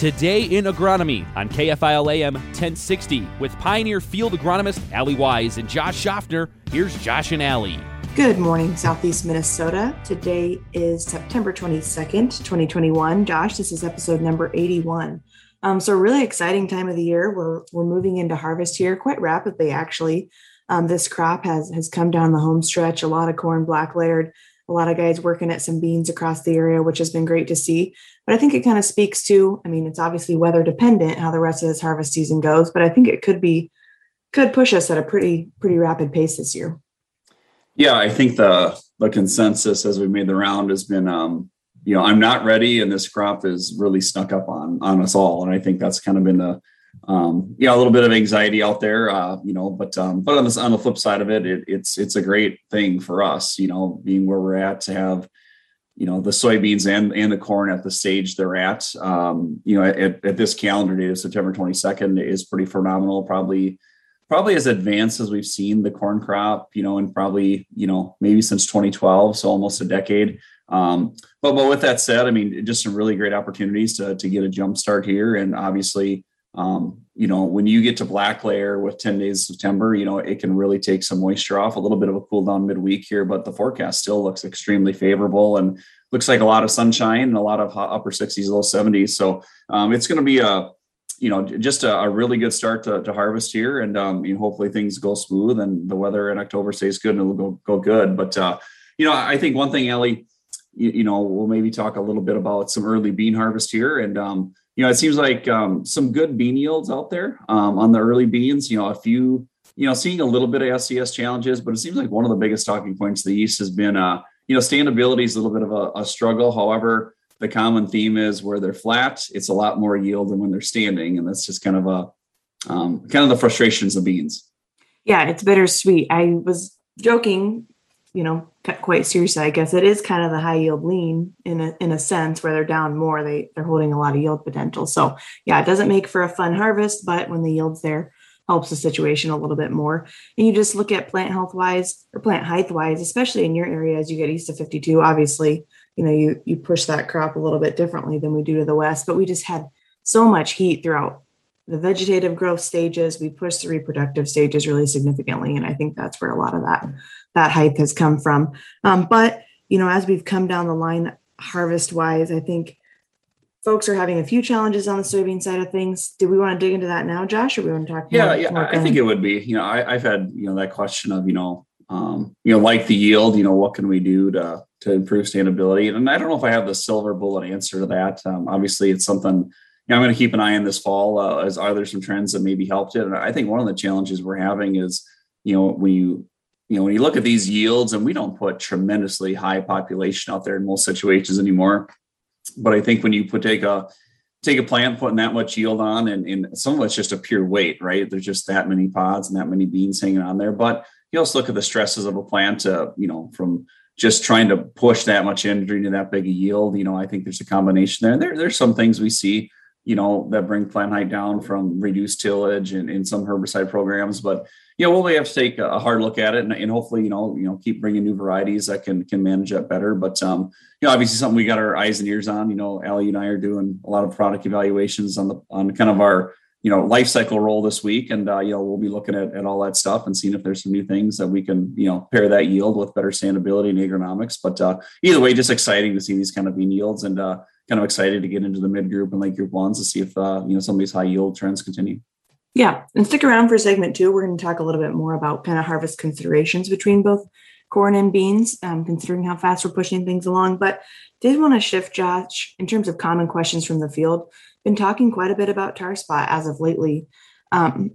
Today in Agronomy on KFIL AM 1060 with Pioneer Field Agronomist Allie Wise and Josh Schaffner. Here's Josh and Allie. Good morning, Southeast Minnesota. Today is September 22nd, 2021. Josh, this is episode number 81. Um, so, really exciting time of the year. We're, we're moving into harvest here quite rapidly, actually. Um, this crop has, has come down the home stretch, a lot of corn black layered, a lot of guys working at some beans across the area, which has been great to see. But I think it kind of speaks to, I mean, it's obviously weather dependent how the rest of this harvest season goes, but I think it could be, could push us at a pretty, pretty rapid pace this year. Yeah, I think the the consensus as we made the round has been, um, you know, I'm not ready, and this crop is really snuck up on on us all, and I think that's kind of been the, um, yeah, a little bit of anxiety out there, uh, you know, but um, but on this on the flip side of it, it, it's it's a great thing for us, you know, being where we're at to have you know the soybeans and and the corn at the stage they're at. Um, you know at, at this calendar date of september 22nd is pretty phenomenal probably probably as advanced as we've seen the corn crop you know and probably you know maybe since 2012 so almost a decade. Um, but but with that said i mean just some really great opportunities to to get a jump start here and obviously um, you know when you get to black layer with 10 days of september you know it can really take some moisture off a little bit of a cool down midweek here but the forecast still looks extremely favorable and looks like a lot of sunshine and a lot of hot upper 60s low 70s so um, it's going to be a you know just a, a really good start to, to harvest here and um, you know, hopefully things go smooth and the weather in october stays good and it'll go, go good. But uh, you know i think one thing ellie you, you, know we'll maybe talk a little bit about some early bean harvest here and um, you know, it seems like um, some good bean yields out there um, on the early beans. You know, a few, you know, seeing a little bit of SCS challenges, but it seems like one of the biggest talking points the East has been, uh, you know, standability is a little bit of a, a struggle. However, the common theme is where they're flat, it's a lot more yield than when they're standing, and that's just kind of a um, kind of the frustrations of beans. Yeah, it's bittersweet. I was joking you know quite seriously i guess it is kind of the high yield lean in a in a sense where they're down more they they're holding a lot of yield potential. So yeah it doesn't make for a fun harvest but when the yield's there helps the situation a little bit more. And you just look at plant health wise or plant height wise especially in your area as you get east of 52 obviously you know you you push that crop a little bit differently than we do to the west but we just had so much heat throughout the vegetative growth stages. We pushed the reproductive stages really significantly and i think that's where a lot of that that hype has come from. Um, but you know, as we've come down the line harvest wise, I think folks are having a few challenges on the soybean side of things. Do we want to dig into that now, Josh, or we want to talk? Yeah, yeah, I think it would be. You know, I, have had you know that question of you know, um, you know, like the yield. You know, what can we do to to improve standability? And I don't know if I have the silver bullet answer to that. Um, obviously, it's something. You know, I'm going to keep an eye on this fall. Uh, as are there some trends that maybe helped it? And I think one of the challenges we're having is, you know, when you you know, when you look at these yields, and we don't put tremendously high population out there in most situations anymore. But I think when you put take a take a plant putting that much yield on, and, and some of it's just a pure weight, right? There's just that many pods and that many beans hanging on there. But you also look at the stresses of a plant, to, you know, from just trying to push that much energy into that big a yield. You know, I think there's a combination there. There, there's some things we see you know, that bring plant height down from reduced tillage and in some herbicide programs. But you know, we'll have to take a hard look at it and, and, hopefully, you know, you know, keep bringing new varieties that can can manage that better. But um, you know, obviously something we got our eyes and ears on. You know, Allie and I are doing a lot of product evaluations on the on kind of our you know life cycle role this week and uh, you know we'll be looking at, at all that stuff and seeing if there's some new things that we can you know pair that yield with better standability and agronomics but uh, either way just exciting to see these kind of bean yields and uh, kind of excited to get into the mid group and late group ones to see if uh, you know some of these high yield trends continue. Yeah, and stick around for segment two. We're going to talk a little bit more about kind of harvest considerations between both corn and beans, um, considering how fast we're pushing things along. But did want to shift, Josh, in terms of common questions from the field. Been talking quite a bit about tar spot as of lately. Um,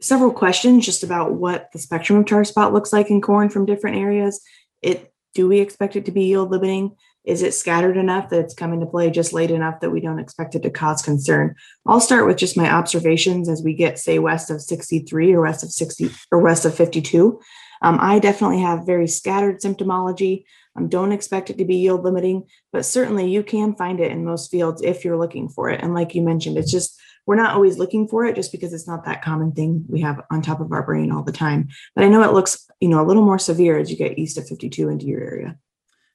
several questions just about what the spectrum of tar spot looks like in corn from different areas. It do we expect it to be yield limiting? Is it scattered enough that it's coming to play just late enough that we don't expect it to cause concern? I'll start with just my observations as we get, say, west of 63 or west of 60 or west of 52. Um, I definitely have very scattered symptomology. Um, don't expect it to be yield limiting, but certainly you can find it in most fields if you're looking for it. And like you mentioned, it's just we're not always looking for it just because it's not that common thing we have on top of our brain all the time. But I know it looks, you know, a little more severe as you get east of 52 into your area.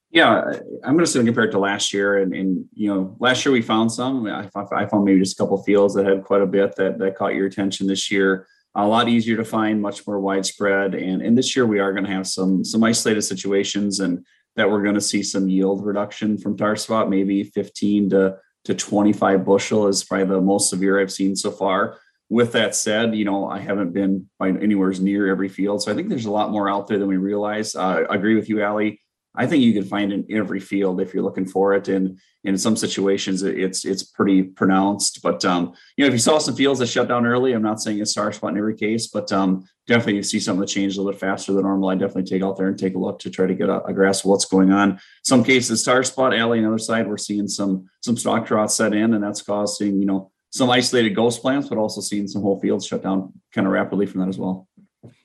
Yeah, I'm going to say compared to last year, and, and you know, last year we found some. I, I found maybe just a couple fields that had quite a bit that that caught your attention. This year, a lot easier to find, much more widespread, and and this year we are going to have some some isolated situations, and that we're going to see some yield reduction from tar spot, maybe 15 to to 25 bushel is probably the most severe I've seen so far. With that said, you know, I haven't been by anywhere near every field. So I think there's a lot more out there than we realize. Uh, I agree with you, Allie. I think you can find in every field if you're looking for it. And in some situations, it's it's pretty pronounced. But um, you know, if you saw some fields that shut down early, I'm not saying it's tar spot in every case, but um, definitely you see something that changed a little bit faster than normal. I definitely take out there and take a look to try to get a, a grasp of what's going on. Some cases, tar spot Allie, and other side, we're seeing some some stalk rot set in, and that's causing you know some isolated ghost plants, but also seeing some whole fields shut down kind of rapidly from that as well.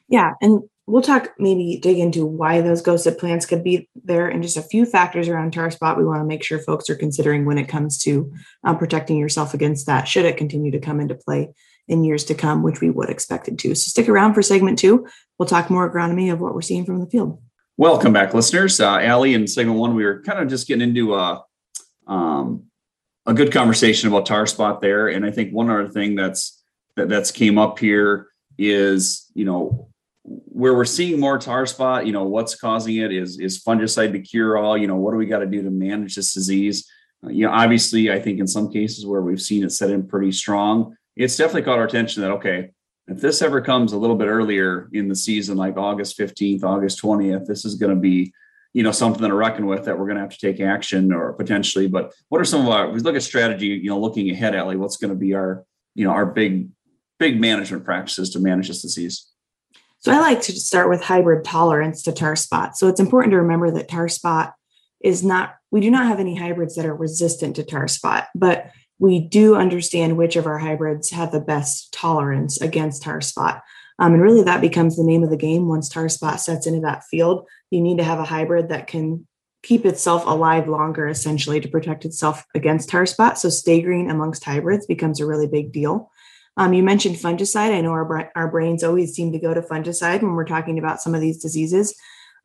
Yeah, and we'll talk maybe dig into why those ghosted plants could be there and just a few factors around tar spot. We want to make sure folks are considering when it comes to um, protecting yourself against that should it continue to come into play in years to come which we would expect it to. So stick around for segment two. We'll talk more agronomy of what we're seeing from the field. Welcome back listeners. Uh, Allie in segment one we were kind of just getting into a, um, a good conversation about tar spot there. And i think one other thing that's that, that's came up here is you know where we're seeing more tar spot, you know, what's causing it is is fungicide to cure all. You know, what do we got to do to manage this disease? Uh, you know, obviously, I think in some cases where we've seen it set in pretty strong, it's definitely caught our attention that okay, if this ever comes a little bit earlier in the season, like August 15th, August 20th, this is going to be, you know, something to reckon with that we're going to have to take action or potentially. But what are some of our? We look at strategy, you know, looking ahead, Ellie. What's going to be our, you know, our big, big management practices to manage this disease? So I like to start with hybrid tolerance to tar spot. So it's important to remember that tar spot is not, we do not have any hybrids that are resistant to tar spot, but we do understand which of our hybrids have the best tolerance against tar spot. Um, and really, that becomes the name of the game. Once tar spot sets into that field, you need to have a hybrid that can keep itself alive longer, essentially, to protect itself against tar spot. So, staggering amongst hybrids becomes a really big deal. Um, you mentioned fungicide. I know our, our brains always seem to go to fungicide when we're talking about some of these diseases.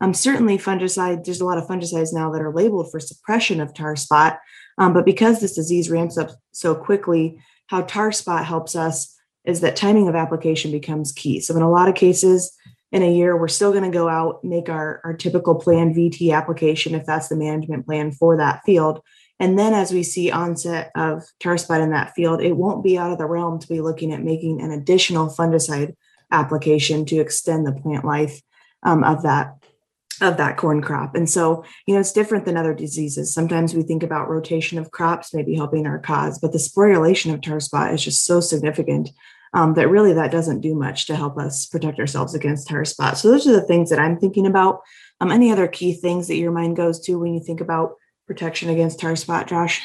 Um, certainly, fungicide, there's a lot of fungicides now that are labeled for suppression of tar spot. Um, but because this disease ramps up so quickly, how tar spot helps us is that timing of application becomes key. So, in a lot of cases, in a year, we're still going to go out, make our, our typical plan VT application if that's the management plan for that field. And then as we see onset of tar spot in that field, it won't be out of the realm to be looking at making an additional fungicide application to extend the plant life um, of that of that corn crop. And so, you know, it's different than other diseases. Sometimes we think about rotation of crops maybe helping our cause, but the sporulation of tar spot is just so significant um, that really that doesn't do much to help us protect ourselves against tar spot. So those are the things that I'm thinking about. Um, any other key things that your mind goes to when you think about protection against tar spot, Josh?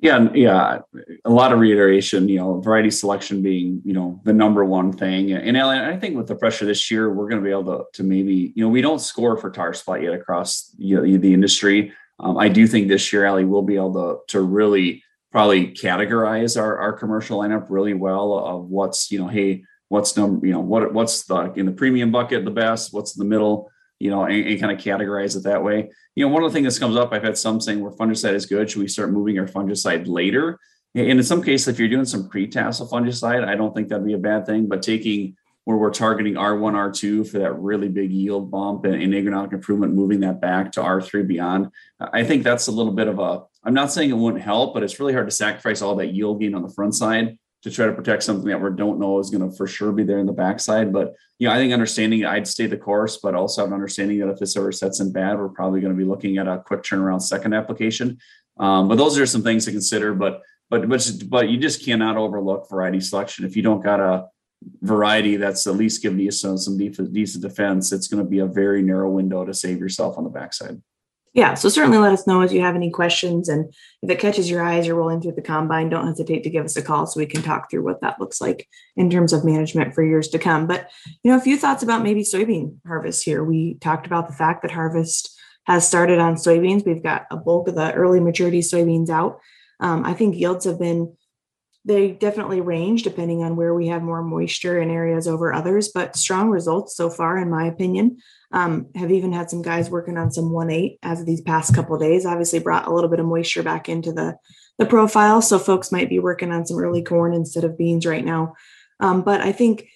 Yeah, yeah, a lot of reiteration. You know, variety selection being you know the number one thing, and I think with the pressure this year, we're going to be able to to maybe you know we don't score for tar spot yet across you know, the industry. Um, I do think this year, Allie, we'll be able to to really probably categorize our our commercial lineup really well of what's you know hey what's number you know what what's the in the premium bucket the best what's in the middle you know, and, and, kind of categorize it that way. You know, one of the things that comes up, I've had some saying where fungicide is good. Should we start moving our fungicide later? And in some cases, if you're doing some pre-tassel fungicide, I don't think that'd be a bad thing. But taking where we're targeting R1, R2 for that really big yield bump and, and agronomic improvement, moving that back to R3 beyond, I think that's a little bit of a, I'm not saying it wouldn't help, but it's really hard to sacrifice all that yield gain on the front side to try to protect something that we don't know is going to for sure be there in the backside. But you know, I think understanding I'd stay the course, but also have an understanding that if this ever sets in bad, we're probably going to be looking at a quick turnaround second application. Um, but those are some things to consider. But but but but you just cannot overlook variety selection. If you don't got a variety that's at least giving you some some decent defense, it's going to be a very narrow window to save yourself on the backside yeah, so certainly let us know if you have any questions. And if it catches your eye as you're rolling through the combine, don't hesitate to give us a call so we can talk through what that looks like in terms of management for years to come. But, you know, a few thoughts about maybe soybean harvest here. We talked about the fact that harvest has started on soybeans. We've got a bulk of the early maturity soybeans out. Um, I think yields have been they definitely range depending on where we have more moisture in areas over others, but strong results so far, in my opinion. Um, have even had some guys working on some one eight as of these past couple days. Obviously, brought a little bit of moisture back into the the profile, so folks might be working on some early corn instead of beans right now. Um, but I think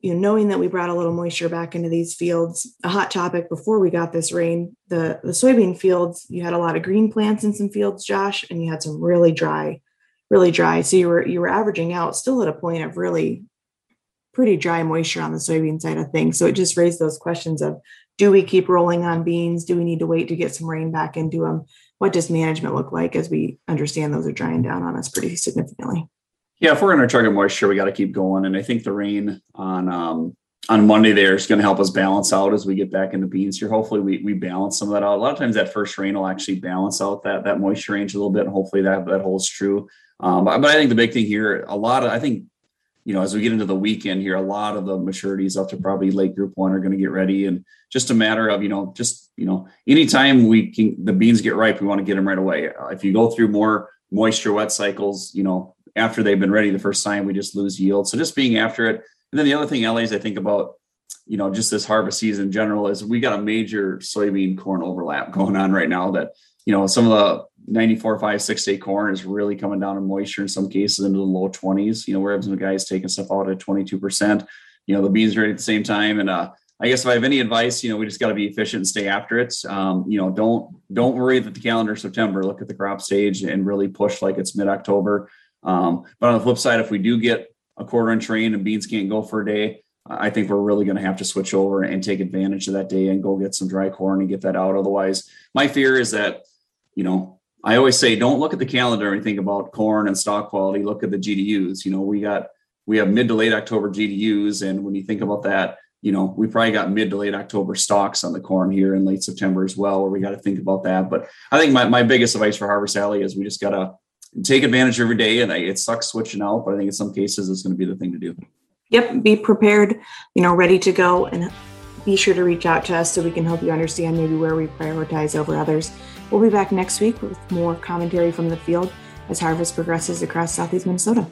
you know, knowing that we brought a little moisture back into these fields, a hot topic before we got this rain, the the soybean fields, you had a lot of green plants in some fields, Josh, and you had some really dry really dry. So you were you were averaging out still at a point of really pretty dry moisture on the soybean side of things. So it just raised those questions of do we keep rolling on beans? Do we need to wait to get some rain back into them? What does management look like as we understand those are drying down on us pretty significantly? Yeah, if we're in to target moisture, we got to keep going. And I think the rain on um, on Monday there is going to help us balance out as we get back into beans here. Hopefully, we, we balance some of that out. A lot of times, that first rain will actually balance out that that moisture range a little bit, and hopefully that that holds true. Um, but, but I think the big thing here, a lot of, I think, you know, as we get into the weekend here, a lot of the maturities up to probably late group one are going to get ready. And just a matter of, you know, just, you know, anytime we can, the beans get ripe, we want to get them right away. If you go through more moisture wet cycles, you know, after they've been ready the first time, we just lose yield. So just being after it. And then the other thing, LA's, I think about, you know, just this harvest season in general is we got a major soybean corn overlap going on right now that, you know, some of the 94, 5, 6 day corn is really coming down in moisture in some cases into the low 20s. You know, where some guys taking stuff out at 22%. You know, the beans are ready at the same time. And uh, I guess if I have any advice, you know, we just got to be efficient and stay after it. Um, you know, don't don't worry that the calendar September. Look at the crop stage and really push like it's mid October. Um, but on the flip side, if we do get a quarter inch rain and beans can't go for a day, I think we're really going to have to switch over and take advantage of that day and go get some dry corn and get that out. Otherwise, my fear is that, you know, I always say, don't look at the calendar and think about corn and stalk quality. Look at the GDUs. You know, we got we have mid to late October GDUs, and when you think about that, you know, we probably got mid to late October stalks on the corn here in late September as well, where we got to think about that. But I think my, my biggest advice for Harvest Allie is we just got to take advantage every day. And it sucks switching out, but I think in some cases it's going to be the thing to do. Yep. Be prepared, you know, ready to go and be sure to reach out to us so we can help you understand maybe where we prioritize over others. We'll be back next week with more commentary from the field as harvest progresses across southeast Minnesota.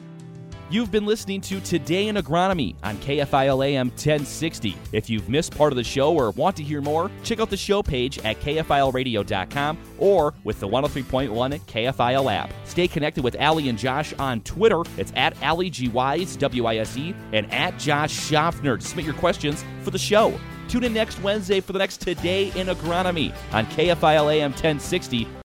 You've been listening to Today in Agronomy on KFIL AM 1060. If you've missed part of the show or want to hear more, check out the show page at KFILradio.com or with the 103.1 KFIL app. Stay connected with Allie and Josh on Twitter. It's at Allie G Wise, and at Josh Schaffner submit your questions for the show. Tune in next Wednesday for the next Today in Agronomy on KFIL AM 1060